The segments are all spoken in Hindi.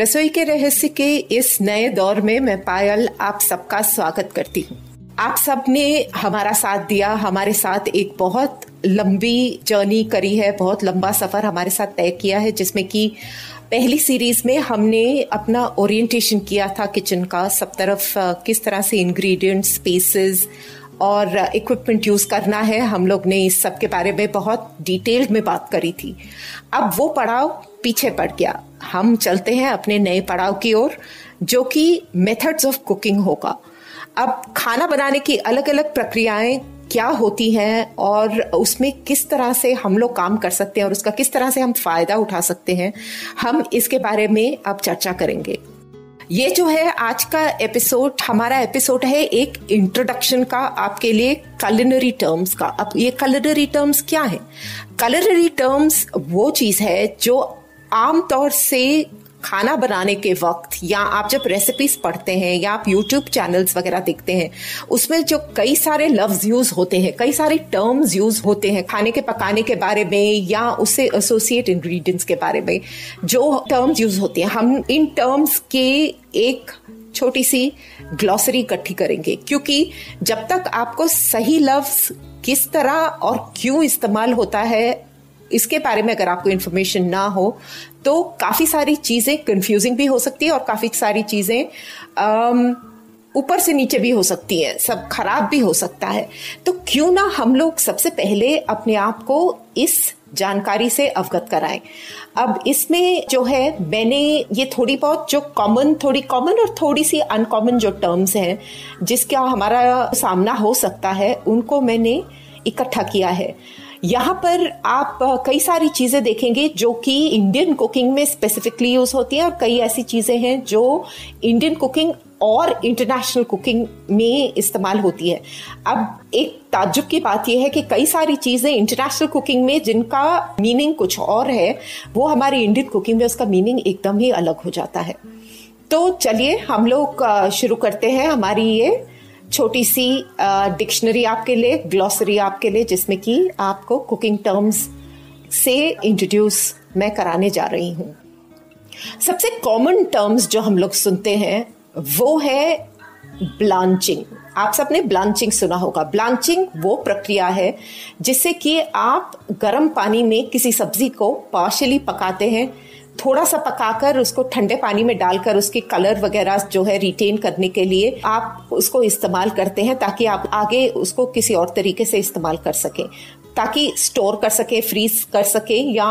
रसोई के रहस्य के इस नए दौर में मैं पायल आप सबका स्वागत करती हूँ। आप सबने हमारा साथ दिया, हमारे साथ एक बहुत लंबी जर्नी करी है, बहुत लंबा सफ़र हमारे साथ तय किया है, जिसमें कि पहली सीरीज़ में हमने अपना ओरिएंटेशन किया था किचन का, सब तरफ़ किस तरह से इंग्रेडिएंट्स स्पेसेस और इक्विपमेंट यूज़ करना है। हम लोग ने इस सब के बारे में बहुत डिटेल्ड में बात करी थी। अब वो पड़ाव पीछे पड़ गया। हम चलते हैं अपने नए पड़ाव की ओर, जो कि मेथड्स ऑफ़ कुकिंग होगा। अब खाना बनाने की अलग अलग प्रक्रियाएँ क्या होती हैं और उसमें किस तरह से हम लोग काम कर सकते हैं और उसका किस तरह से हम फ़ायदा उठा सकते हैं, हम इसके बारे में अब चर्चा करेंगे। ये जो है आज का एपिसोड हमारा एपिसोड है एक इंट्रोडक्शन का आपके लिए कलिनरी टर्म्स का। अब ये कलिनरी टर्म्स क्या है? कलिनरी टर्म्स वो चीज़ है जो आमतौर से खाना बनाने के वक्त या आप जब रेसिपीज़ पढ़ते हैं या आप यूट्यूब चैनल्स वगैरह देखते हैं, उसमें जो कई सारे लफ्ज यूज़ होते हैं, कई सारे टर्म्स यूज़ होते हैं खाने के पकाने के बारे में या उससे एसोसिएट इंग्रेडिएंट्स के बारे में, जो टर्म्स यूज़ होते हैं, हम इन टर्म्स के एक छोटी सी ग्लॉसरी इकट्ठी करेंगे। क्योंकि जब तक आपको सही लफ्ज किस तरह और क्यों इस्तेमाल होता है इसके बारे में अगर आपको इन्फॉर्मेशन ना हो तो काफ़ी सारी चीज़ें कंफ्यूजिंग भी हो सकती है और काफ़ी सारी चीज़ें ऊपर से नीचे भी हो सकती है, सब खराब भी हो सकता है। तो क्यों ना हम लोग सबसे पहले अपने आप को इस जानकारी से अवगत कराएँ। अब इसमें जो है, मैंने ये थोड़ी बहुत जो कॉमन थोड़ी कॉमन और थोड़ी सी अनकॉमन जो टर्म्स हैं, जिसका हमारा सामना हो सकता है, उनको मैंने इकट्ठा किया है। यहाँ पर आप कई सारी चीज़ें देखेंगे जो कि इंडियन कुकिंग में स्पेसिफिकली यूज़ होती हैं और कई ऐसी चीज़ें हैं जो इंडियन कुकिंग और इंटरनेशनल कुकिंग में इस्तेमाल होती है। अब एक ताज्जुब की बात यह है कि कई सारी चीज़ें इंटरनेशनल कुकिंग में जिनका मीनिंग कुछ और है, वो हमारी इंडियन कुकिंग में उसका मीनिंग एकदम ही अलग हो जाता है। तो चलिए हम लोग शुरू करते हैं हमारी ये छोटी सी डिक्शनरी आपके लिए, ग्लॉसरी आपके लिए, जिसमें कि आपको कुकिंग टर्म्स से इंट्रोड्यूस मैं कराने जा रही हूँ। सबसे कॉमन टर्म्स जो हम लोग सुनते हैं, वो है ब्लांचिंग आप सबने ब्लांचिंग सुना होगा। ब्लांचिंग वो प्रक्रिया है, जिससे कि आप गर्म पानी में किसी सब्ज़ी को पार्शली पकाते हैं थोड़ा सा पकाकर उसको ठंडे पानी में डालकर उसके कलर वगैरह जो है रिटेन करने के लिए आप उसको इस्तेमाल करते हैं ताकि आप आगे उसको किसी और तरीके से इस्तेमाल कर सकें। ताकि स्टोर कर सके फ्रीज कर सके या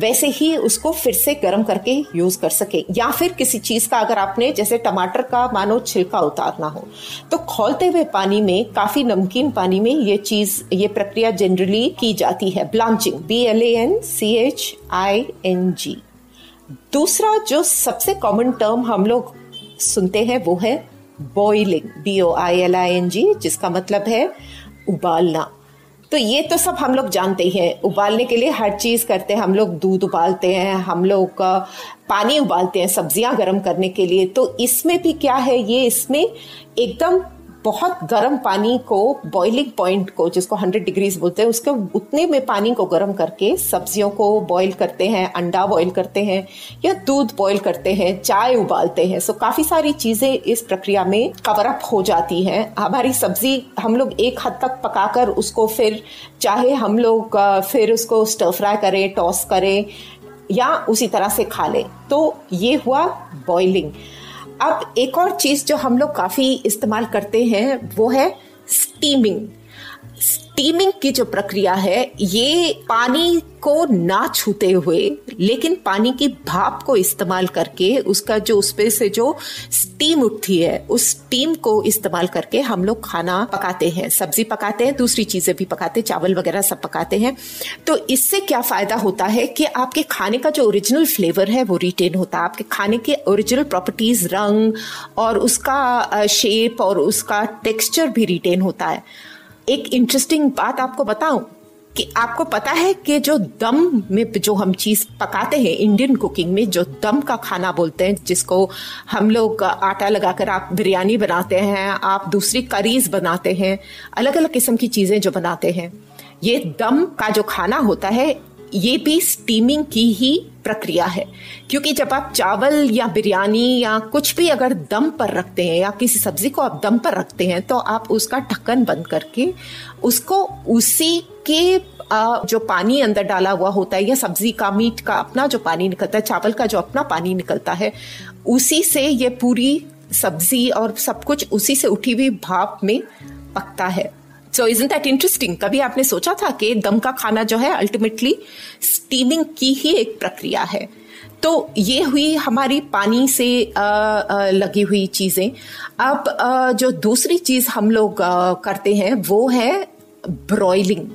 वैसे ही उसको फिर से गर्म करके यूज़ कर सके। या फिर किसी चीज़ का अगर आपने, जैसे टमाटर का मानो छिलका उतारना हो तो खोलते हुए पानी में, काफ़ी नमकीन पानी में ये चीज़, ये प्रक्रिया जनरली की जाती है। Blanching B L A N C H I N G दूसरा जो सबसे कॉमन टर्म हम लोग सुनते हैं वो है boiling B O I L I N G जिसका मतलब है उबालना। तो ये तो सब हम लोग जानते ही हैं। उबालने के लिए हर चीज़ करते हैं। हम लोग दूध उबालते हैं, हम लोग पानी उबालते हैं, सब्ज़ियाँ गर्म करने के लिए। तो इसमें भी क्या है? ये इसमें एकदम बहुत गर्म पानी को बॉइलिंग पॉइंट को, जिसको 100 डिग्रीज बोलते हैं, उसके उतने में पानी को गर्म करके सब्जियों को बॉईल करते हैं, अंडा बॉईल करते हैं, या दूध बॉईल करते हैं, चाय उबालते हैं। सो काफ़ी सारी चीज़ें इस प्रक्रिया में कवर अप हो जाती हैं। हमारी सब्ज़ी हम लोग एक हद तक पकाकर उसको फिर, चाहे हम लोग फिर उसको स्टर फ्राई करें टॉस करें, या उसी तरह से खा लें। तो ये हुआ बॉइलिंग अब एक और चीज़ जो हम लोग काफ़ी इस्तेमाल करते हैं वो है स्टीमिंग स्टीमिंग की जो प्रक्रिया है, ये पानी को ना छूते हुए, लेकिन पानी की भाप को इस्तेमाल करके, उसका जो उसपे से जो स्टीम उठती है, उस स्टीम को इस्तेमाल करके हम लोग खाना पकाते हैं। सब्ज़ी पकाते हैं, दूसरी चीज़ें भी पकाते हैं, चावल वगैरह सब पकाते हैं। तो इससे क्या फ़ायदा होता है कि आपके खाने का जो ओरिजिनल फ्लेवर है, वो रिटेन होता है। आपके खाने के ओरिजिनल प्रॉपर्टीज़ रंग और उसका शेप और उसका टेक्स्चर भी रिटेन होता है। एक इंटरेस्टिंग बात आपको बताऊँ कि आपको पता है कि जो दम में जो हम चीज़ पकाते हैं इंडियन कुकिंग में जो दम का खाना बोलते हैं, जिसको हम लोग आटा लगाकर आप बिरयानी बनाते हैं, आप दूसरी करीज बनाते हैं अलग अलग किस्म की चीज़ें जो बनाते हैं, ये दम का जो खाना होता है ये भी स्टीमिंग की ही प्रक्रिया है। क्योंकि जब आप चावल या बिरयानी या कुछ भी अगर दम पर रखते हैं या किसी सब्ज़ी को आप दम पर रखते हैं तो आप उसका ढक्कन बंद करके उसको उसी के जो पानी अंदर डाला हुआ होता है या सब्ज़ी का, मीट का, अपना जो पानी निकलता है, चावल का जो अपना पानी निकलता है, उसी से ये पूरी सब्ज़ी और सब कुछ उसी से उठी हुई भाप में पकता है। सो इज़ दैट इंटरेस्टिंग कभी आपने सोचा था कि दम का खाना जो है अल्टीमेटली स्टीमिंग की ही एक प्रक्रिया है। तो ये हुई हमारी पानी से लगी हुई चीज़ें। अब जो दूसरी चीज़ हम लोग करते हैं, वो है ब्रॉयलिंग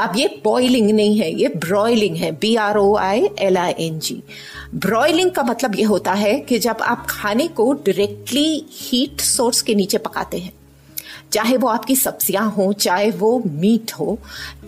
अब ये बॉइलिंग नहीं है, ये ब्रॉयलिंग है B R O I L I N G broiling का मतलब ये होता है कि जब आप खाने को डायरेक्टली हीट सोर्स के नीचे पकाते हैं चाहे वो आपकी सब्ज़ियाँ हो, चाहे वो मीट हो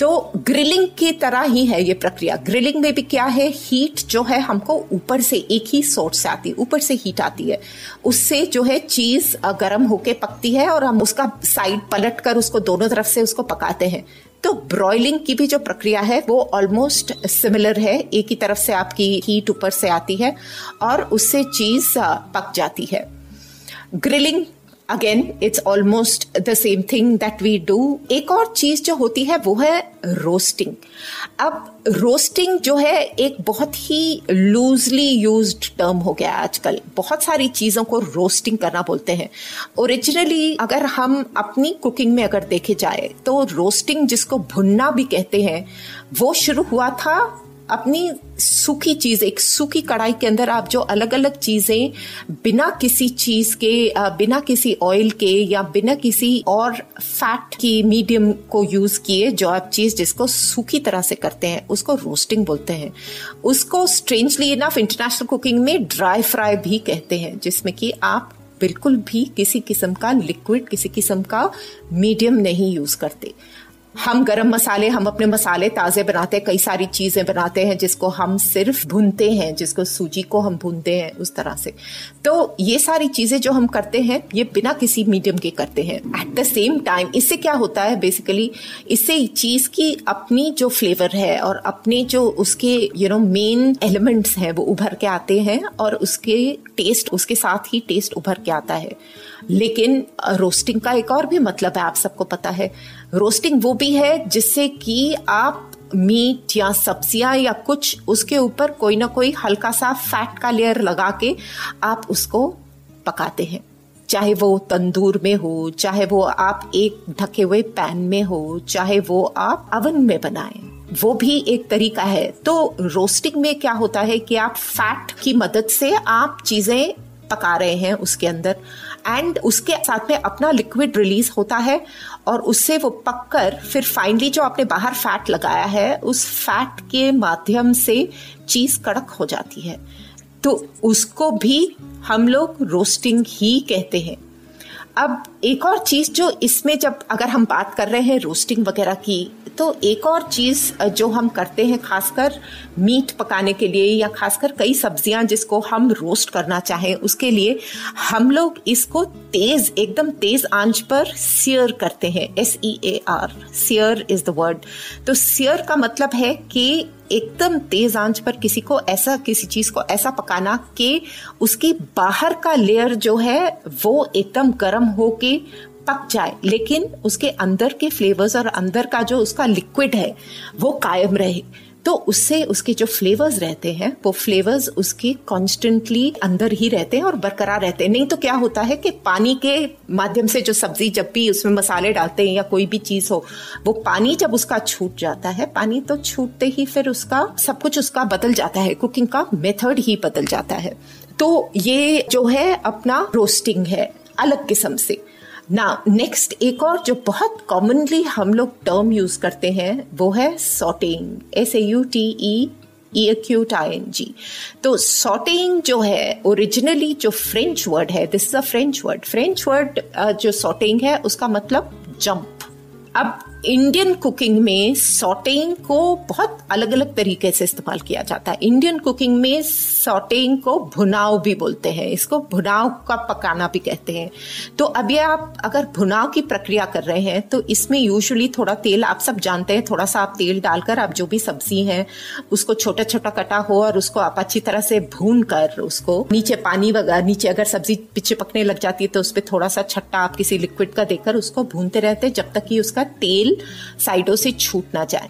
तो ग्रिलिंग की तरह ही है ये प्रक्रिया। ग्रिलिंग में भी क्या है? हीट जो है हमको ऊपर से एक ही सोर्स से आती है ऊपर से हीट आती है। उससे जो है चीज़ गर्म होके पकती है और हम उसका साइड पलट कर उसको दोनों तरफ़ से उसको पकाते हैं। तो ब्रॉयलिंग की भी जो प्रक्रिया है, वो ऑलमोस्ट सिमिलर है। एक ही तरफ़ से आपकी हीट ऊपर से आती है और उससे चीज़ पक जाती है। Grilling again it's almost the same thing that we do एक और चीज़ जो होती है, वो है रोस्टिंग अब रोस्टिंग जो है, एक बहुत ही लूजली यूज्ड टर्म हो गया आजकल। बहुत सारी चीज़ों को रोस्टिंग करना बोलते हैं। ओरिजिनली अगर हम अपनी कुकिंग में अगर देखे जाए तो रोस्टिंग जिसको भुनना भी कहते हैं, वो शुरू हुआ था अपनी सूखी चीज़, एक सूखी कढ़ाई के अंदर आप जो अलग अलग चीज़ें बिना किसी चीज़ के बिना किसी ऑयल के या बिना किसी और फैट की मीडियम को यूज़ किए जो आप चीज़ जिसको सूखी तरह से करते हैं, उसको रोस्टिंग बोलते हैं। उसको स्ट्रेंजली इनफ इंटरनेशनल कुकिंग में ड्राई फ्राई भी कहते हैं, जिसमें कि आप बिल्कुल भी किसी किस्म का लिक्विड किसी किस्म का मीडियम नहीं यूज़ करते। हम गरम मसाले, हम अपने मसाले ताज़े बनाते हैं, कई सारी चीज़ें बनाते हैं जिसको हम सिर्फ़ भूनते हैं, जिसको सूजी को हम भूनते हैं, उस तरह से। तो ये सारी चीज़ें जो हम करते हैं, ये बिना किसी मीडियम के करते हैं। एट द सेम टाइम इससे क्या होता है बेसिकली इससे चीज़ की अपनी जो फ्लेवर है और अपने जो उसके यू नो मेन एलिमेंट्स हैं, वो उभर के आते हैं और उसके टेस्ट उसके साथ ही टेस्ट उभर के आता है। लेकिन रोस्टिंग का एक और भी मतलब है, आप सबको पता है। रोस्टिंग वो भी है जिससे कि आप मीट या सब्ज़ियाँ या कुछ उसके ऊपर कोई ना कोई हल्का सा फैट का लेयर लगा के आप उसको पकाते हैं। चाहे वो तंदूर में हो, चाहे वो आप एक ढके हुए पैन में हो, चाहे वो आप अवन में बनाएँ। वो भी एक तरीका है। तो रोस्टिंग में क्या होता है कि आप फैट की मदद से आप चीज़ें पका रहे हैं उसके अंदर। एंड उसके साथ में अपना लिक्विड रिलीज़ होता है और उससे वो पककर फिर फाइनली जो आपने बाहर फैट लगाया है, उस फैट के माध्यम से चीज़ कड़क हो जाती है। तो उसको भी हम लोग रोस्टिंग ही कहते हैं। अब एक और चीज़ जो इसमें जब अगर हम बात कर रहे हैं रोस्टिंग वगैरह की तो एक और चीज़ जो हम करते हैं खासकर मीट पकाने के लिए या खासकर कई सब्ज़ियाँ जिसको हम रोस्ट करना चाहें, उसके लिए हम लोग इसको तेज, एकदम तेज आँच पर सियर करते हैं S E A R sear is the word तो सियर का मतलब है कि एकदम तेज आँच पर किसी को ऐसा, किसी चीज़ को ऐसा पकाना कि उसकी बाहर का लेयर जो है, वो एकदम गर्म पक जाए, लेकिन उसके अंदर के फ्लेवर्स और अंदर का जो उसका लिक्विड है, वो कायम रहे। तो उससे उसके जो फ्लेवर्स रहते हैं, वो फ्लेवर्स उसके कॉन्स्टेंटली अंदर ही रहते हैं और बरकरार रहते हैं। नहीं तो क्या होता है कि पानी के माध्यम से जो सब्ज़ी जब भी उसमें मसाले डालते हैं या कोई भी चीज़ हो, वो पानी जब उसका छूट जाता है, पानी तो छूटते ही फिर उसका सब कुछ उसका बदल जाता है कुकिंग का मेथड ही बदल जाता है। तो ये जो है अपना रोस्टिंग है, अलग किस्म से। ना नेक्स्ट एक और जो बहुत कॉमनली हम लोग टर्म यूज़ करते हैं, वो है sauteing S A U T E acute I N G तो सॉटिंग जो है ओरिजिनली जो फ्रेंच वर्ड है this is a French word French word जो सॉटिंग है, उसका मतलब जंप अब इंडियन कुकिंग में सॉटेइंग को बहुत अलग अलग तरीके से इस्तेमाल किया जाता है। इंडियन कुकिंग में सॉटेइंग को भुनाव भी बोलते हैं। इसको भुनाव का पकाना भी कहते हैं। तो अभी आप अगर भुनाव की प्रक्रिया कर रहे हैं तो इसमें यूजुअली थोड़ा तेल, आप सब जानते हैं, थोड़ा सा आप तेल डालकर आप जो भी सब्ज़ी है, उसको छोटा छोटा कटा हो और उसको आप अच्छी तरह से भून कर उसको नीचे पानी वगैरह, नीचे अगर सब्ज़ी पीछे पकने लग जाती है तो उस पर थोड़ा सा छट्टा आप किसी लिक्विड का देकर उसको भूनते रहते हैं। जब तक कि उसका तेल साइडों से छूट ना जाए।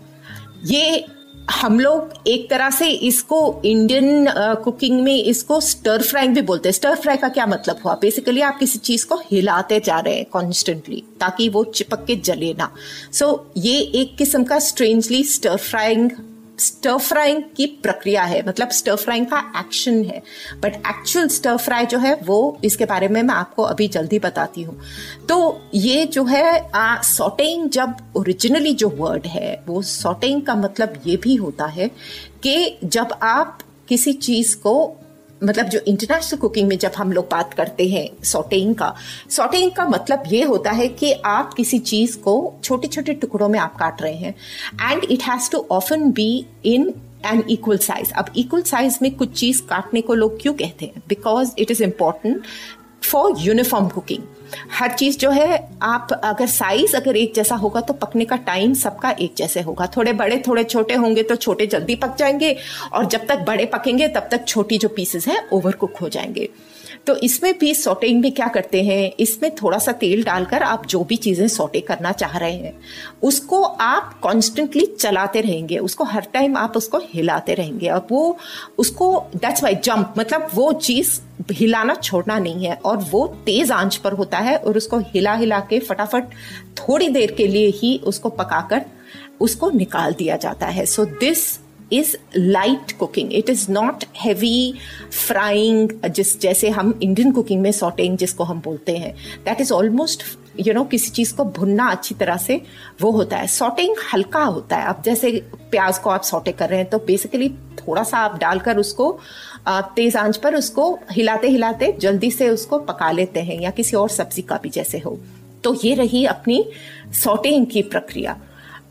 ये हम लोग एक तरह से इसको इंडियन कुकिंग में इसको स्टर फ्राइंग भी बोलते हैं। स्टर फ्राई का क्या मतलब हुआ? बेसिकली आप किसी चीज़ को हिलाते जा रहे हैं कॉन्स्टेंटली ताकि वो चिपक के जले ना। सो so, ये एक किस्म का strangely stir frying stir frying की प्रक्रिया है। मतलब स्टर फ्राइंग का एक्शन है। बट एक्चुअल स्टर फ्राई जो है, वो इसके बारे में मैं आपको अभी जल्दी बताती हूँ। तो ये जो है सॉटेइंग जब ओरिजिनली जो वर्ड है, वो सॉटेइंग का मतलब ये भी होता है कि जब आप किसी चीज़ को मतलब जो इंटरनेशनल कुकिंग में जब हम लोग बात करते हैं सॉटेइंग का सॉटेइंग का मतलब ये होता है कि आप किसी चीज़ को छोटे छोटे टुकड़ों में आप काट रहे हैं and it has to often be in an equal size अब इक्वल साइज़ में कुछ चीज़ काटने को लोग क्यों कहते हैं? Because it is important for uniform cooking हर चीज़ जो है, आप अगर साइज़ अगर एक जैसा होगा तो पकने का टाइम सबका एक जैसे होगा। थोड़े बड़े, थोड़े छोटे होंगे तो छोटे जल्दी पक जाएँगे और जब तक बड़े पकेंगे, तब तक छोटी जो पीसेस है ओवर कुक हो जाएँगे। तो इसमें भी सोटिंग में क्या करते हैं? इसमें थोड़ा सा तेल डालकर आप जो भी चीज़ें सोटे करना चाह रहे हैं, उसको आप कॉन्स्टेंटली चलाते रहेंगे। उसको हर टाइम आप उसको हिलाते रहेंगे। अब वो, उसको दैट्स वाई जंप मतलब वो चीज़ हिलाना छोड़ना नहीं है और वो तेज आँच पर होता है और उसको हिला हिला के फटाफट थोड़ी देर के लिए ही उसको पकाकर उसको निकाल दिया जाता है। So this is light cooking it is not heavy frying जिस जैसे हम इंडियन कुकिंग में सॉटिंग जिसको हम बोलते हैं। That is almost you know किसी चीज़ को भुनना अच्छी तरह से वो होता है। सॉटिंग हल्का होता है। अब जैसे प्याज को आप सॉटे कर रहे हैं तो बेसिकली थोड़ा सा आप डालकर उसको तेज आँच पर उसको हिलाते हिलाते जल्दी से उसको पका लेते हैं या किसी और सब्ज़ी का भी जैसे हो। तो ये रही अपनी सॉटिंग की प्रक्रिया।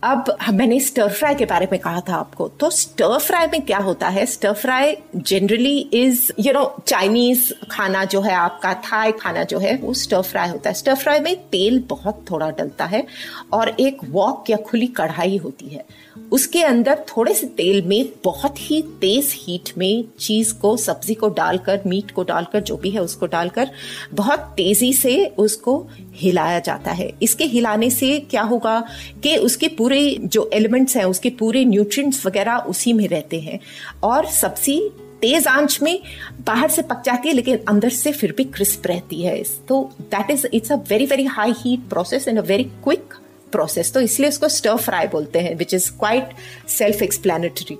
अब मैंने स्टर फ्राई के बारे में कहा था आपको। तो स्टर फ्राई में क्या होता है? Stir fry generally is you know Chinese खाना जो है, आपका थाई खाना जो है, वो स्टर फ्राई होता है। स्टर फ्राई में तेल बहुत थोड़ा डलता है और एक वॉक या खुली कढ़ाई होती है। उसके अंदर थोड़े से तेल में, बहुत ही तेज हीट में चीज़ को, सब्ज़ी को डालकर मीट को डालकर, जो भी है, उसको डालकर, बहुत तेज़ी से उसको हिलाया जाता है। इसके हिलाने से क्या होगा कि उसके पूरे जो एलिमेंट्स हैं, उसके पूरे न्यूट्रिएंट्स वगैरह उसी में रहते हैं। और सब्ज़ी तेज आँच में बाहर से पक जाती है, लेकिन अंदर से फिर भी क्रिस्प रहती है। तो that is it's a very very high heat process and a very quick process तो इसलिए उसको स्टर फ्राई बोलते हैं which is quite self explanatory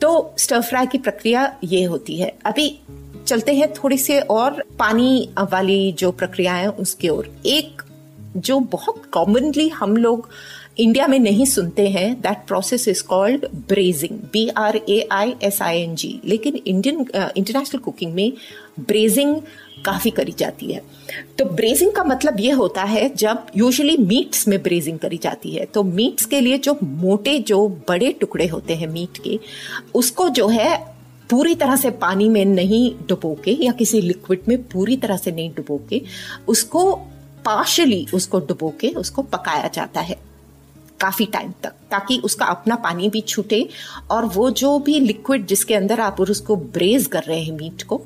तो स्टर फ्राई की प्रक्रिया ये होती है। अभी चलते हैं थोड़ी से और पानी वाली जो प्रक्रिया है उसकी ओर। एक जो बहुत कॉमनली हम लोग इंडिया में नहीं सुनते हैं that process is called braising B R A I S I N G लेकिन इंडियन इंटरनेशनल कुकिंग में ब्रेजिंग काफ़ी करी जाती है। तो ब्रेजिंग का मतलब ये होता है जब यूजुअली मीट्स में ब्रेजिंग करी जाती है। तो मीट्स के लिए जो मोटे, जो बड़े टुकड़े होते हैं मीट के, उसको जो है पूरी तरह से पानी में नहीं डुबो के या किसी लिक्विड में पूरी तरह से नहीं डुबो के उसको पार्शली उसको डुबो के उसको पकाया जाता है काफ़ी टाइम तक, ताकि उसका अपना पानी भी छूटे और वो जो भी लिक्विड जिसके अंदर आप उसको ब्रेज कर रहे हैं मीट को,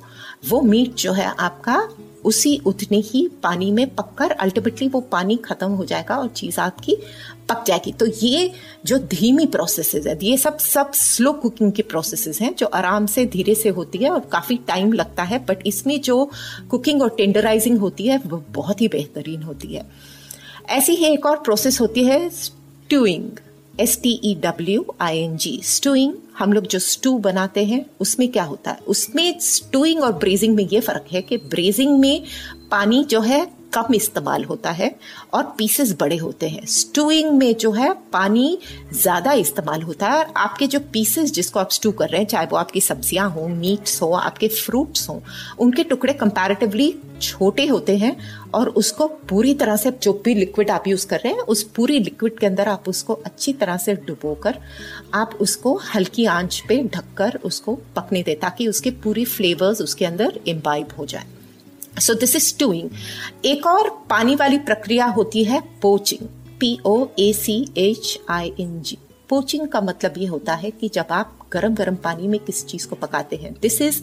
वो मीट जो है आपका उसी उतने ही पानी में पककर अल्टीमेटली वो पानी खत्म हो जाएगा और चीज़ आपकी पक जाएगी। तो ये जो धीमी प्रोसेसेस है, ये सब सब स्लो कुकिंग की प्रोसेसेस हैं जो आराम से धीरे से होती है और काफ़ी टाइम लगता है बट इसमें जो कुकिंग और टेंडराइजिंग होती है, वो बहुत ही बेहतरीन होती है। ऐसी ही एक और प्रोसेस होती है stewing S T E W I N G stewing हम लोग जो स्टू बनाते हैं, उसमें क्या होता है? उसमें स्टूइंग और ब्रेजिंग में ये फ़र्क है कि ब्रेजिंग में पानी जो है कम इस्तेमाल होता है और पीसेस बड़े होते हैं। स्टूइंग में जो है, पानी ज़्यादा इस्तेमाल होता है और आपके जो पीसेस जिसको आप स्टू कर रहे हैं, चाहे वो आपकी सब्ज़ियाँ हों मीट्स हों, आपके फ्रूट्स हों, उनके टुकड़े कंपैरेटिवली छोटे होते हैं और उसको पूरी तरह से जो भी लिक्विड आप यूज़ कर रहे हैं, उस पूरी लिक्विड के अंदर आप उसको अच्छी तरह से डुबोकर आप उसको हल्की आँच पे ढककर उसको पकने दें ताकि उसके पूरी फ्लेवर्स उसके अंदर इम्बाइब हो जाए। सो दिस इज़ स्टूइंग एक और पानी वाली प्रक्रिया होती है poaching P O A C H I N G poaching का मतलब ये होता है कि जब आप गरम गरम पानी में किस चीज़ को पकाते हैं this is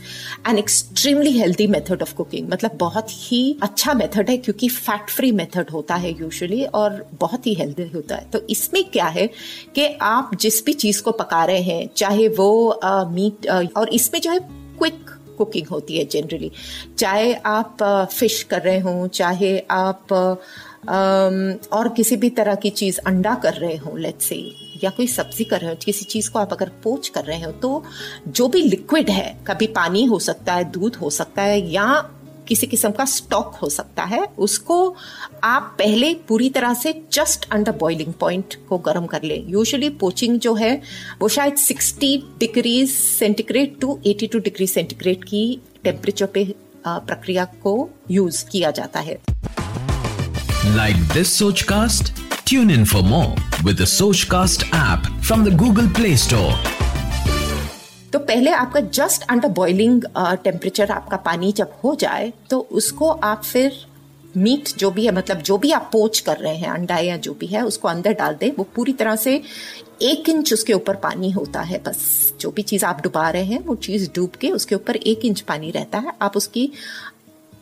an extremely healthy method of cooking मतलब बहुत ही अच्छा मेथड है क्योंकि फैट फ्री मेथड होता है यूजुअली और बहुत ही हेल्दी होता है। तो इसमें क्या है कि आप जिस भी चीज़ को पका रहे हैं, चाहे वो मीट और इसमें जो है क्विक कुकिंग होती है जनरली चाहे आप फ़िश कर रहे हों, चाहे आप और किसी भी तरह की चीज़ अंडा कर रहे हों लेट्स से या कोई सब्ज़ी कर रहे हो, किसी चीज़ को आप अगर पोच कर रहे हो तो जो भी लिक्विड है, कभी पानी हो सकता है, दूध हो सकता है, या किसी किस्म का स्टॉक हो सकता है, उसको आप पहले पूरी तरह से जस्ट अंडर बॉइलिंग पॉइंट को गर्म कर ले। यूजुअली पोचिंग जो है, वो शायद 60 degree centigrade to 82 degree centigrade की टेम्परेचर पे प्रक्रिया को यूज़ किया जाता है। Like this Sochcast tune in for more with Sochcast app from the Google Play Store तो पहले आपका जस्ट अंडर बॉइलिंग टेम्परेचर आपका पानी जब हो जाए तो उसको आप फिर मीट जो भी है मतलब जो भी आप पोच कर रहे हैं, अंडा या जो भी है, उसको अंदर डाल दें। वो पूरी तरह से एक इंच उसके ऊपर पानी होता है, बस। जो भी चीज़ आप डुबा रहे हैं, वो चीज़ डूब के उसके ऊपर एक इंच पानी रहता है। आप उसकी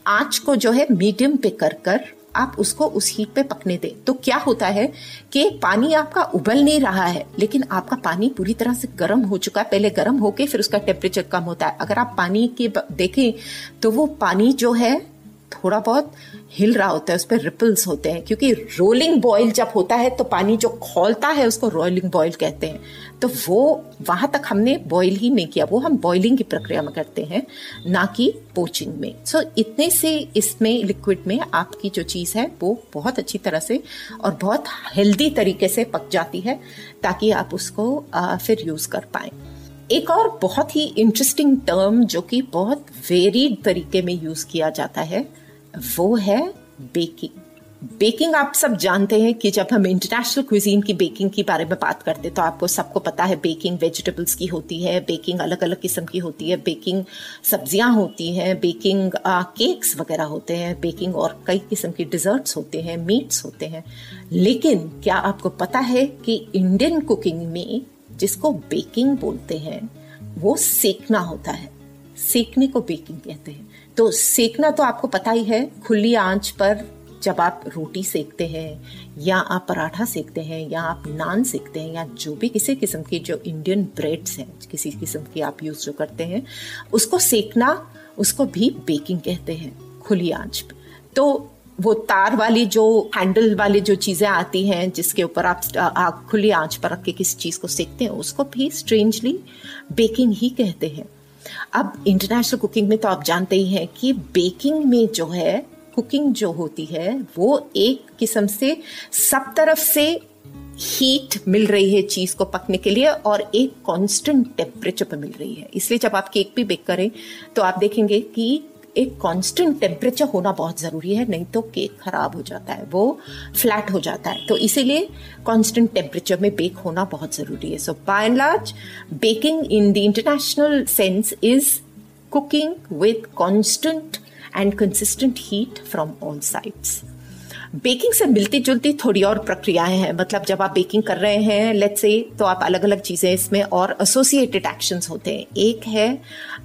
आँच को जो है मीडियम पे कर कर आप उसको उस हीट पे पकने दें। तो क्या होता है कि पानी आपका उबल नहीं रहा है, लेकिन आपका पानी पूरी तरह से गर्म हो चुका है। पहले गर्म होके फिर उसका टेम्परेचर कम होता है। अगर आप पानी के देखें तो वो पानी जो है थोड़ा बहुत हिल रहा होता है उस पर रिपल्स होते हैं क्योंकि रोलिंग बॉयल जब होता है तो पानी जो खोलता है उसको रोलिंग बॉयल कहते हैं। तो वो वहाँ तक हमने बॉयल ही नहीं किया वो हम बॉइलिंग की प्रक्रिया में करते हैं ना कि पोचिंग में। सो so, इतने से इसमें लिक्विड में आपकी जो चीज़ है वो बहुत अच्छी तरह से और बहुत हेल्दी तरीके से पक जाती है ताकि आप उसको आ, फिर यूज़ कर पाए। एक और बहुत ही इंटरेस्टिंग टर्म जो कि बहुत वेरीड तरीके में यूज़ किया जाता है वो है बेकिंग बेकिंग आप सब जानते हैं कि जब हम इंटरनेशनल क्विजीन की बेकिंग के बारे में बात करते हैं तो आपको सबको पता है बेकिंग वेजिटेबल्स की होती है बेकिंग अलग अलग किस्म की होती है बेकिंग सब्ज़ियाँ होती हैं बेकिंग केक्स वगैरह होते हैं बेकिंग और कई किस्म की डिजर्ट्स होते हैं मीट्स होते हैं. लेकिन क्या आपको पता है कि इंडियन कुकिंग में जिसको बेकिंग बोलते हैं, वो सेकना होता है. सेकने को बेकिंग कहते हैं. तो सेकना तो आपको पता ही है, खुली आँच पर जब आप रोटी सेकते हैं, या आप पराठा सेकते हैं, या आप नान सेकते हैं, या जो भी किसी किस्म की जो इंडियन ब्रेड्स हैं, किसी किस्म की आप यूज़ जो करते हैं, उसको सेकना, उसको भी बेकिंग कहते हैं, खुली आँच पे तो वो तार वाली जो हैंडल वाली जो चीज़ें आती हैं, जिसके ऊपर आप आग खुली आँच पर रख के किसी चीज़ को सेकते हैं, उसको भी स्ट्रेंजली बेकिंग ही कहते हैं। अब इंटरनेशनल कुकिंग में तो आप जानते ही हैं कि बेकिंग में जो है कुकिंग जो होती है, वो एक किस्म से सब तरफ़ से हीट मिल रही है चीज़ को पकने के लिए और एक कांस्टेंट टेम्परेचर पर मिल रही है। इसलिए जब आप केक भी बेक करें तो आप देखेंगे कि एक कांस्टेंट टेम्परेचर होना बहुत ज़रूरी है, नहीं तो केक खराब हो जाता है, वो फ्लैट हो जाता है। तो इसीलिए कांस्टेंट टेम्परेचर में बेक होना बहुत ज़रूरी है। So by and large baking in the international sense is cooking with constant and consistent heat from all sides baking से मिलती जुलती थोड़ी और प्रक्रियाएँ हैं। मतलब जब आप बेकिंग कर रहे हैं लेट्स से तो आप अलग अलग चीज़ें इसमें और एसोसिएटेड एक्शंस होते हैं। एक है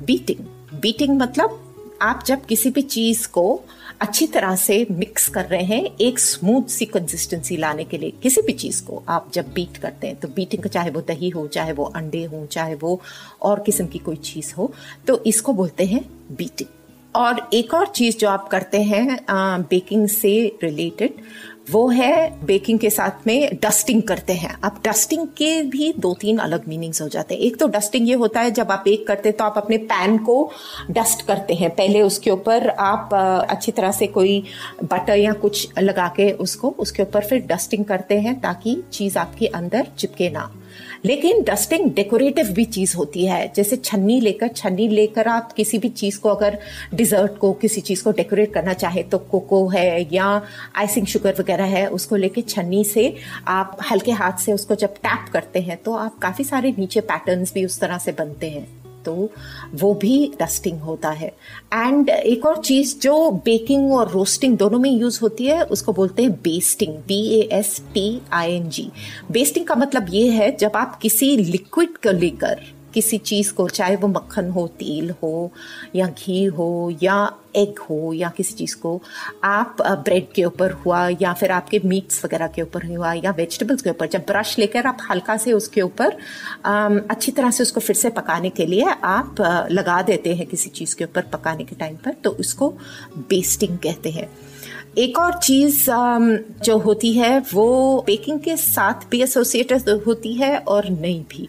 बीटिंग बीटिंग मतलब आप जब किसी भी चीज़ को अच्छी तरह से मिक्स कर रहे हैं, एक स्मूथ सी कंसिस्टेंसी लाने के लिए, किसी भी चीज़ को आप जब बीट करते हैं तो बीटिंग चाहे वो दही हो, चाहे वो अंडे हो, चाहे वो और किस्म की कोई चीज़ हो तो इसको बोलते हैं बीटिंग और एक और चीज़ जो आप करते हैं बेकिंग से रिलेटेड वो है बेकिंग के साथ में डस्टिंग करते हैं। अब डस्टिंग के भी दो तीन अलग मीनिंग्स हो जाते हैं। एक तो डस्टिंग ये होता है, जब आप बेक करते हैं तो आप अपने पैन को डस्ट करते हैं। पहले उसके ऊपर आप अच्छी तरह से कोई बटर या कुछ लगा के उसको, उसके ऊपर फिर डस्टिंग करते हैं, ताकि चीज़ आपके अंदर चिपके ना। लेकिन डस्टिंग डेकोरेटिव भी चीज़ होती है। जैसे छन्नी लेकर छन्नी लेकर आप किसी भी चीज़ को अगर डिजर्ट को, किसी चीज़ को डेकोरेट करना चाहे तो कोको है या आइसिंग शुगर वगैरह है, उसको लेके छन्नी से आप हल्के हाथ से उसको जब टैप करते हैं तो आप काफ़ी सारे नीचे पैटर्न्स भी उस तरह से बनते हैं। तो वो भी डस्टिंग होता है। एंड एक और चीज़ जो बेकिंग और रोस्टिंग दोनों में यूज़ होती है, उसको बोलते हैं basting B A S T I N G basting का मतलब ये है, जब आप किसी लिक्विड को लेकर किसी चीज़ को, चाहे वो मक्खन हो, तेल हो, या घी हो, या एग हो, या किसी चीज़ को, आप ब्रेड के ऊपर हुआ, या फिर आपके मीट्स वगैरह के ऊपर हुआ, या वेजिटेबल्स के ऊपर, जब ब्रश लेकर आप हल्का से उसके ऊपर अच्छी तरह से उसको फिर से पकाने के लिए आप लगा देते हैं किसी चीज़ के ऊपर पकाने के टाइम पर तो उसको बेस्टिंग कहते हैं। एक और चीज़ जो होती है, वो बेकिंग के साथ भी एसोसिएटेड होती है और नहीं भी।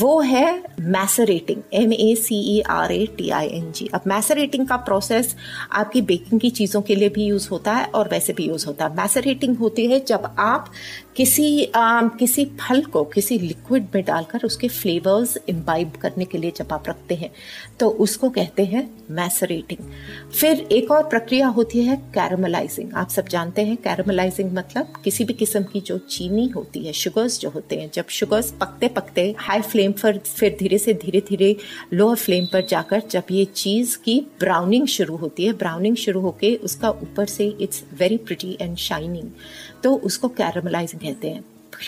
वो है macerating M A C E R A T I N G अब मैसरेटिंग का प्रोसेस आपकी बेकिंग की चीज़ों के लिए भी यूज़ होता है और वैसे भी यूज़ होता है। मैसरेटिंग होती है जब आप किसी आ, किसी फल को किसी लिक्विड में डालकर उसके फ्लेवर्स इम्बाइब करने के लिए जब आप रखते हैं तो उसको कहते हैं मैसरेटिंग फिर एक और प्रक्रिया होती है कैरमलाइजिंग आप सब जानते हैं कैरमलाइजिंग मतलब किसी भी किस्म की जो चीनी होती है शुगर्स जो होते हैं जब शुगर्स पकते पकते हाई फ्लेम पर फिर धीरे से धीरे धीरे लोअर फ्लेम पर जाकर जब ये चीज़ की ब्राउनिंग शुरू होती है ब्राउनिंग शुरू होके उसका ऊपर से it's very pretty and shining तो उसको कैरमलाइजिंग कहते हैं।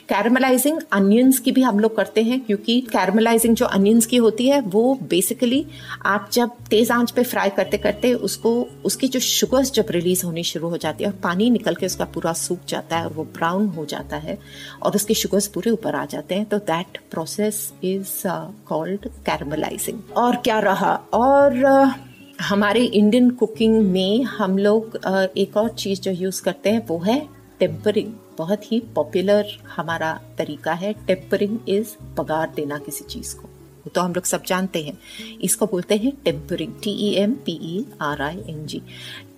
कैरमलाइजिंग अनियंस की भी हम लोग करते हैं क्योंकि कैरमलाइजिंग जो अनियंस की होती है वो बेसिकली आप जब तेज आँच पे फ्राई करते करते उसको उसकी जो शुगर्स जब रिलीज़ होनी शुरू हो जाती है और पानी निकल के उसका पूरा सूख जाता है और वो ब्राउन हो जाता है और उसके शुगर्स पूरे ऊपर आ जाते हैं तो that process is called caramelising और क्या रहा? और uh, हमारे इंडियन कुकिंग में हम लोग uh, एक और चीज़ जो यूज़ करते हैं वो है टेम्परिंग बहुत ही पॉपुलर हमारा तरीका है। टेम्परिंग इज़ पगार देना किसी चीज़ को। तो हम लोग सब जानते हैं। इसको बोलते हैं tempering. T E M P E R I N G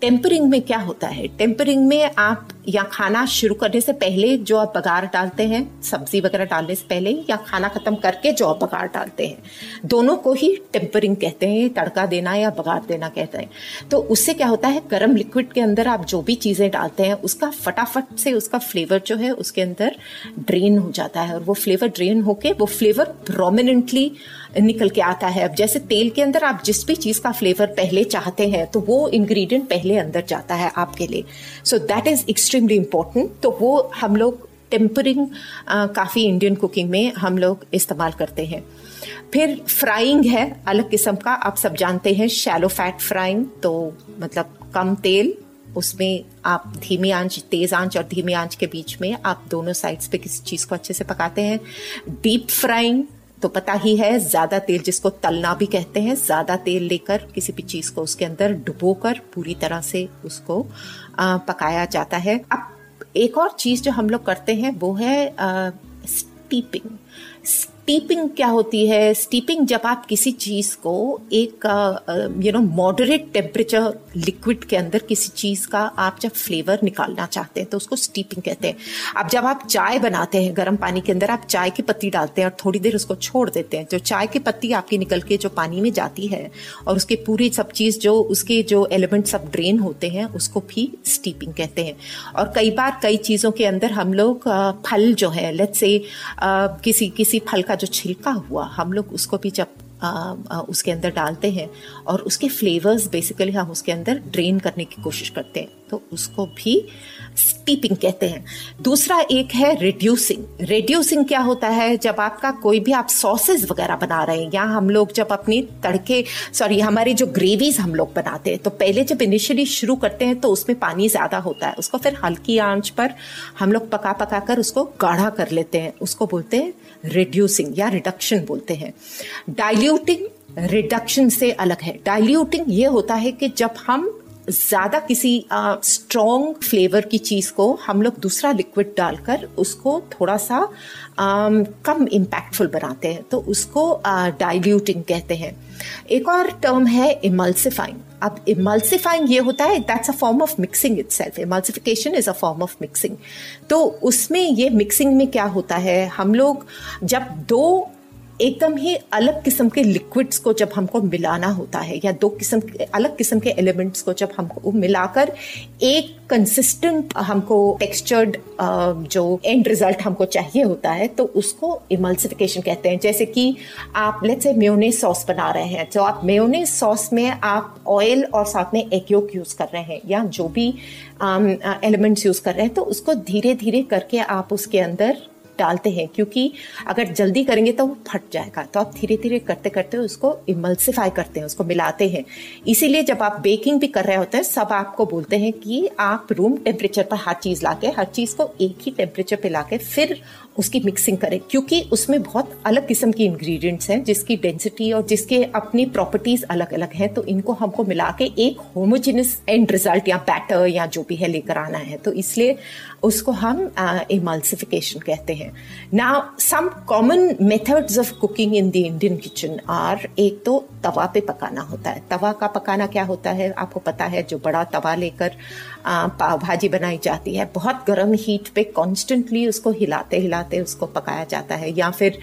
tempering में क्या होता है? टेम्परिंग में आप या खाना शुरू करने से पहले जो आप बघार डालते हैं, सब्ज़ी वगैरह डालने से पहले या खाना खत्म करके जो आप बघार डालते हैं, दोनों को ही टेम्परिंग कहते हैं, तड़का देना या बघार देना कहते हैं। तो उससे क्या होता है, गर्म लिक्विड के अंदर आप जो भी चीज़ें डालते हैं, उसका फटाफट से उसका फ्लेवर जो है, उसके अंदर ड्रेन हो जाता है। और वो फ्लेवर ड्रेन होके वो फ्लेवर प्रोमिनेंटली निकल के आता है। अब जैसे तेल के अंदर आप जिस भी चीज़ का फ्लेवर पहले चाहते हैं तो वो इंग्रेडिएंट पहले अंदर जाता है आपके लिए। So that is extremely important तो वो हम लोग टेम्परिंग काफ़ी इंडियन कुकिंग में हम लोग इस्तेमाल करते हैं। फिर फ्राइंग है, अलग किस्म का, आप सब जानते हैं शैलो फैट फ्राइंग तो मतलब कम तेल, उसमें आप धीमी आँच, तेज आँच और धीमी आँच के बीच में आप दोनों साइड्स पे किसी चीज़ को अच्छे से पकाते हैं। डीप फ्राइंग तो पता ही है ज़्यादा तेल जिसको तलना भी कहते हैं ज़्यादा तेल लेकर किसी भी चीज़ को उसके अंदर डुबो कर पूरी तरह से उसको आ, पकाया जाता है। अब एक और चीज़ जो हम लोग करते हैं वो है स्टीपिंग स्टीपिंग क्या होती है? स्टीपिंग जब आप किसी चीज़ को एक you know moderate temperature liquid के अंदर किसी चीज़ का आप जब फ्लेवर निकालना चाहते हैं तो उसको स्टीपिंग कहते हैं। अब जब आप चाय बनाते हैं गर्म पानी के अंदर, आप चाय की पत्ती डालते हैं और थोड़ी देर उसको छोड़ देते हैं। जो चाय की पत्ती आपकी निकल के जो पानी में जाती है और उसके पूरी सब चीज़ जो, उसके जो एलिमेंट सब ड्रेन होते हैं, उसको भी स्टीपिंग कहते हैं। और कई बार कई चीज़ों के अंदर हम लोग फल जो है लेट से किसी किसी फल का जो छिलका हुआ हम लोग उसको भी जब आ, आ, उसके अंदर डालते हैं और उसके फ्लेवर्स बेसिकली हम उसके अंदर ड्रेन करने की कोशिश करते हैं तो उसको भी स्टीपिंग कहते हैं। दूसरा एक है रिड्यूसिंग रिड्यूसिंग क्या होता है? जब आपका कोई भी आप सॉसेज वगैरह बना रहे हैं या हम लोग जब अपनी तड़के सॉरी हमारी जो ग्रेवीज हम लोग बनाते हैं तो पहले जब इनिशियली शुरू करते हैं तो उसमें पानी ज़्यादा होता है। उसको फिर हल्की आँच पर हम लोग पका पका कर उसको गाढ़ा कर लेते हैं। उसको बोलते हैं रिड्यूसिंग या रिडक्शन बोलते हैं। डाइल्यूटिंग रिडक्शन से अलग है। डाइल्यूटिंग ये होता है कि जब हम ज़्यादा किसी स्ट्रॉन्ग फ्लेवर की चीज़ को हम लोग दूसरा लिक्विड डालकर उसको थोड़ा सा कम इम्पैक्टफुल बनाते हैं। तो उसको डाइल्यूटिंग कहते हैं। एक और टर्म है इमल्सिफाइंग अब इमल्सिफाइंग ये होता है that's a form of mixing itself emulsification is a form of mixing तो उसमें ये मिक्सिंग में क्या होता है? हम लोग जब दो एकदम ही अलग किस्म के लिक्विड्स को जब हमको मिलाना होता है, या दो किस्म अलग किस्म के एलिमेंट्स को जब हमको मिलाकर एक कंसिस्टेंट हमको टेक्सचर्ड जो एंड रिज़ल्ट हमको चाहिए होता है तो उसको इमल्सिफिकेशन कहते हैं। जैसे कि आप लेट्स से मेयोनेज सॉस बना रहे हैं तो आप मेयोनेज सॉस में आप ऑयल और साथ में एग योक यूज़ कर रहे हैं, या जो भी एलिमेंट्स यूज़ कर रहे हैं तो उसको धीरे धीरे करके आप उसके अंदर डालते हैं, क्योंकि अगर जल्दी करेंगे तो वो फट जाएगा। तो आप धीरे धीरे करते करते उसको इमल्सिफाई करते हैं, उसको मिलाते हैं। इसीलिए जब आप बेकिंग भी कर रहे होते हैं, सब आपको बोलते हैं कि आप रूम टेम्परेचर पर हर चीज़ लाके, हर चीज़ को एक ही टेम्परेचर पर ला फिर उसकी मिक्सिंग करें, क्योंकि उसमें बहुत अलग किस्म की इंग्रेडिएंट्स हैं, जिसकी डेंसिटी और जिसके अपनी प्रॉपर्टीज़ अलग अलग हैं तो इनको हमको मिला के एक होमोजिनस एंड रिज़ल्ट या बैटर या जो भी है लेकर आना है। तो इसलिए उसको हम इमल्सिफिकेशन कहते हैं। ना some common methods of cooking in the Indian kitchen are एक तो तवा पे पकाना होता है। तवा का पकाना क्या होता है? आपको पता है, जो बड़ा तवा लेकर पाव भाजी बनाई जाती है, बहुत गर्म हीट पे कॉन्स्टेंटली उसको हिलाते हिलाते उसको पकाया जाता है। या फिर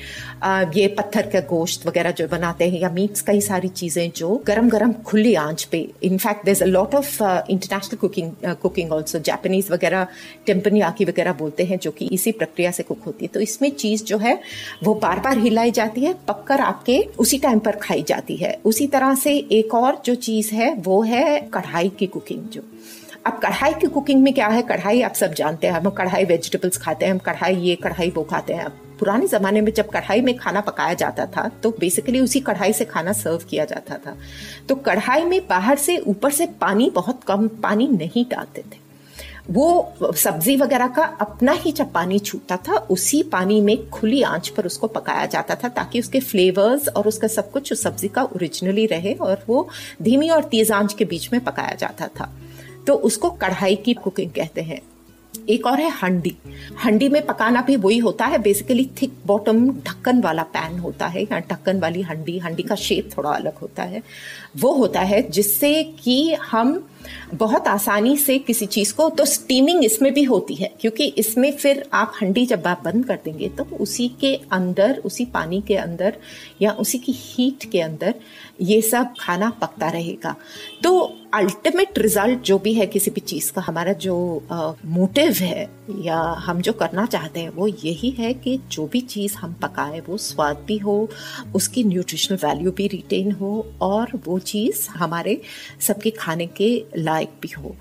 ये पत्थर का गोश्त वगैरह जो बनाते हैं या मीट्स कई सारी चीज़ें जो गरम गरम खुली आँच पे। In fact there a lot of international cooking cooking also Japanese वगैरह टेम्पनी आकी वगैरह बोलते हैं जो कि इसी प्रक्रिया से कुक होती है। तो इसमें चीज़ जो है, वो बार बार हिलाई जाती है, पककर आपके उसी टाइम पर खाई जाती है। उसी तरह से एक और जो चीज़ है, वो है कढ़ाई की कुकिंग जो। अब कढ़ाई की कुकिंग में क्या है? कढ़ाई आप सब जानते हैं। हम कढ़ाई वेजिटेबल्स खाते हैं, हम कढ़ाई ये, कढ़ाई वो खाते हैं। पुराने जमाने में जब कढ़ाई में खाना पकाया जाता था तो बेसिकली उसी कढ़ाई से खाना सर्व किया जाता था। तो कढ़ाई में बाहर से ऊपर से पानी बहुत कम, पानी नहीं डालते थे। वो सब्ज़ी वगैरह का अपना ही जब पानी छूटता था, उसी पानी में खुली आँच पर उसको पकाया जाता था, ताकि उसके फ्लेवर्स और उसका सब कुछ उस सब्ज़ी का ओरिजिनली रहे और वो धीमी और तेज आँच के बीच में पकाया जाता था। तो उसको कढ़ाई की कुकिंग कहते हैं। एक और है हंडी। हंडी में पकाना भी वही होता है बेसिकली थिक बॉटम ढक्कन वाला पैन होता है, या ढक्कन वाली हंडी। हंडी का शेप थोड़ा अलग होता है। वो होता है जिससे कि हम बहुत आसानी से किसी चीज़ को तो स्टीमिंग इसमें भी होती है, क्योंकि इसमें फिर आप हंडी जब आप बंद कर देंगे तो उसी के अंदर, उसी पानी के अंदर या उसी की हीट के अंदर ये सब खाना पकता रहेगा। तो अल्टीमेट रिज़ल्ट जो भी है किसी भी चीज़ का, हमारा जो मोटिव है या हम जो करना चाहते हैं, वो यही है कि जो भी चीज़ हम पकाए, वो स्वाद भी हो, उसकी न्यूट्रिशनल वैल्यू भी रिटेन हो और वो चीज़ हमारे सबके खाने के लायक भी हो।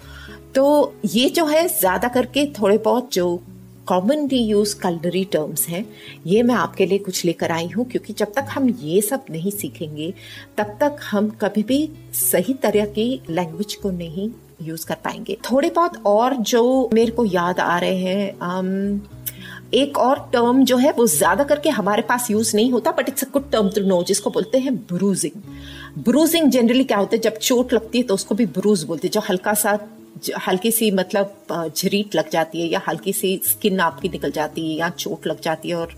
तो ये जो है, ज़्यादा करके थोड़े बहुत जो कॉमनली यूज़ कलनरी टर्म्स हैं, ये मैं आपके लिए कुछ लेकर आई हूँ, क्योंकि जब तक हम ये सब नहीं सीखेंगे, तब तक हम कभी भी सही तरह की लैंग्वेज को नहीं यूज़ कर पाएँगे। थोड़े बहुत और जो मेरे को याद आ रहे हैं एक और टर्म जो है, वो ज़्यादा करके हमारे पास यूज़ नहीं होता but it's a good term to know जिसको बोलते हैं ब्रूजिंग ब्रूजिंग जनरली क्या होता है? जब चोट लगती है तो उसको भी ब्रूज बोलते हैं। जो हल्का सा हल्की सी मतलब झरीट लग जाती है या हल्की सी स्किन आपकी निकल जाती है या चोट लग जाती है और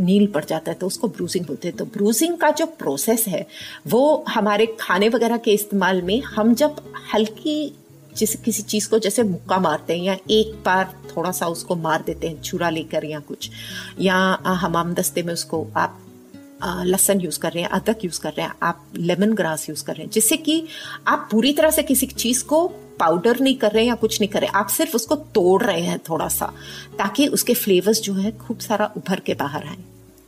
नील पड़ जाता है तो उसको ब्रूजिंग बोलते हैं। तो ब्रूजिंग का जो प्रोसेस है, वो हमारे खाने वगैरह के इस्तेमाल में हम जब हल्की जिस, किसी चीज़ को जैसे मुक्का मारते हैं या एक बार थोड़ा सा उसको मार देते हैं छुरा लेकर या कुछ, या हमाम दस्ते में उसको आप लहसन यूज़ कर रहे हैं अदरक यूज़ कर रहे हैं आप लेमन ग्रास यूज़ कर रहे हैं जिससे कि आप पूरी तरह से किसी चीज़ को पाउडर नहीं कर रहे हैं या कुछ नहीं कर रहे आप सिर्फ़ उसको तोड़ रहे हैं थोड़ा सा ताकि उसके फ्लेवर्स जो है खूब सारा उभर के बाहर आए।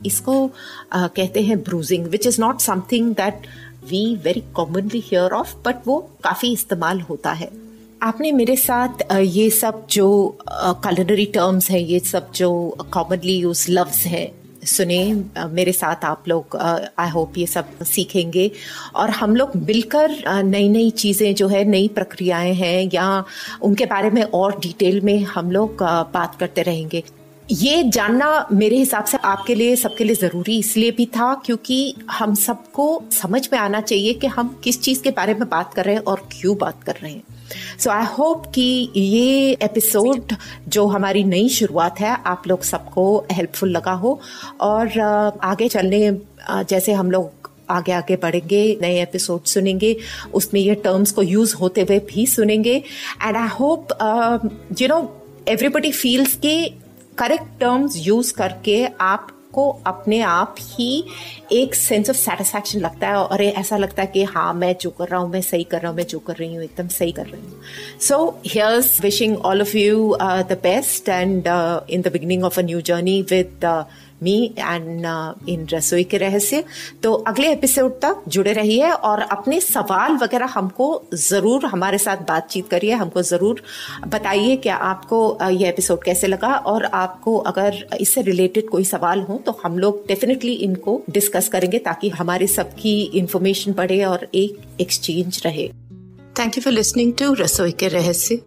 इसको आ, कहते हैं bruising which is not something that we very commonly hear of but वो काफ़ी इस्तेमाल होता है। आपने मेरे साथ ये सब जो कलनरी टर्म्स हैं ये सब जो कॉमनली यूज़ लफ्ज हैं सुने मेरे साथ आप लोग आई होप ये सब सीखेंगे। और हम लोग मिलकर नई नई चीज़ें जो है, नई प्रक्रियाएँ हैं, या उनके बारे में और डिटेल में हम लोग बात करते रहेंगे। ये जानना मेरे हिसाब से आपके लिए, सबके लिए ज़रूरी इसलिए भी था, क्योंकि हम सबको समझ में आना चाहिए कि हम किस चीज़ के बारे में बात कर रहे हैं और क्यों बात कर रहे हैं। सो आई होप कि ये एपिसोड जो हमारी नई शुरुआत है आप लोग सबको हेल्पफुल लगा हो। और आगे चलने जैसे हम लोग आगे आगे बढ़ेंगे नए एपिसोड सुनेंगे उसमें ये टर्म्स को यूज़ होते हुए भी सुनेंगे। And I hope you know everybody feels के करेक्ट टर्म्स यूज़ करके आपको अपने आप ही एक सेंस ऑफ़ सेटिस्फैक्शन लगता है और ऐसा लगता है कि हाँ मैं जो कर रहा हूँ, मैं सही कर रहा हूँ, मैं जो कर रही हूँ, एकदम सही कर रही हूँ। So here's wishing all of you the best and in the beginning of a new journey with me and in रसोई के रहस्य तो अगले एपिसोड तक जुड़े रहिए और अपने सवाल वगैरह हमको ज़रूर हमारे साथ बातचीत करिए हमको ज़रूर बताइए कि आपको ये एपिसोड कैसे लगा और आपको अगर इससे रिलेटेड कोई सवाल हो तो हम लोग डेफिनेटली इनको डिस्कस करेंगे ताकि हमारे सबकी इंफॉर्मेशन बढ़े और एक एक्सचेंज रहे thank you for listening to रसोई के रहस्य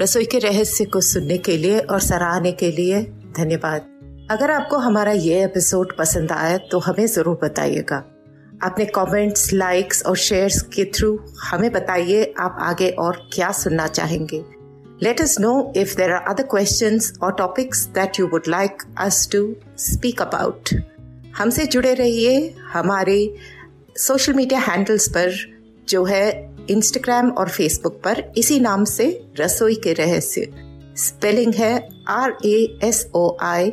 रसोई के रहस्य को सुनने के लिए और सराहने के लिए धन्यवाद अगर आपको हमारा ये एपिसोड पसंद आया तो हमें ज़रूर बताइएगा। अपने कमेंट्स लाइक्स और शेयर्स के थ्रू हमें बताइए आप आगे और क्या सुनना चाहेंगे। Let us know if there are other questions or topics that you would like us to speak about. हमसे जुड़े रहिए हमारे सोशल मीडिया हैंडल्स पर, जो है इंस्टाग्राम और फेसबुक पर। इसी नाम से रसोई के रहस्य। स्पेलिंग है R A S O I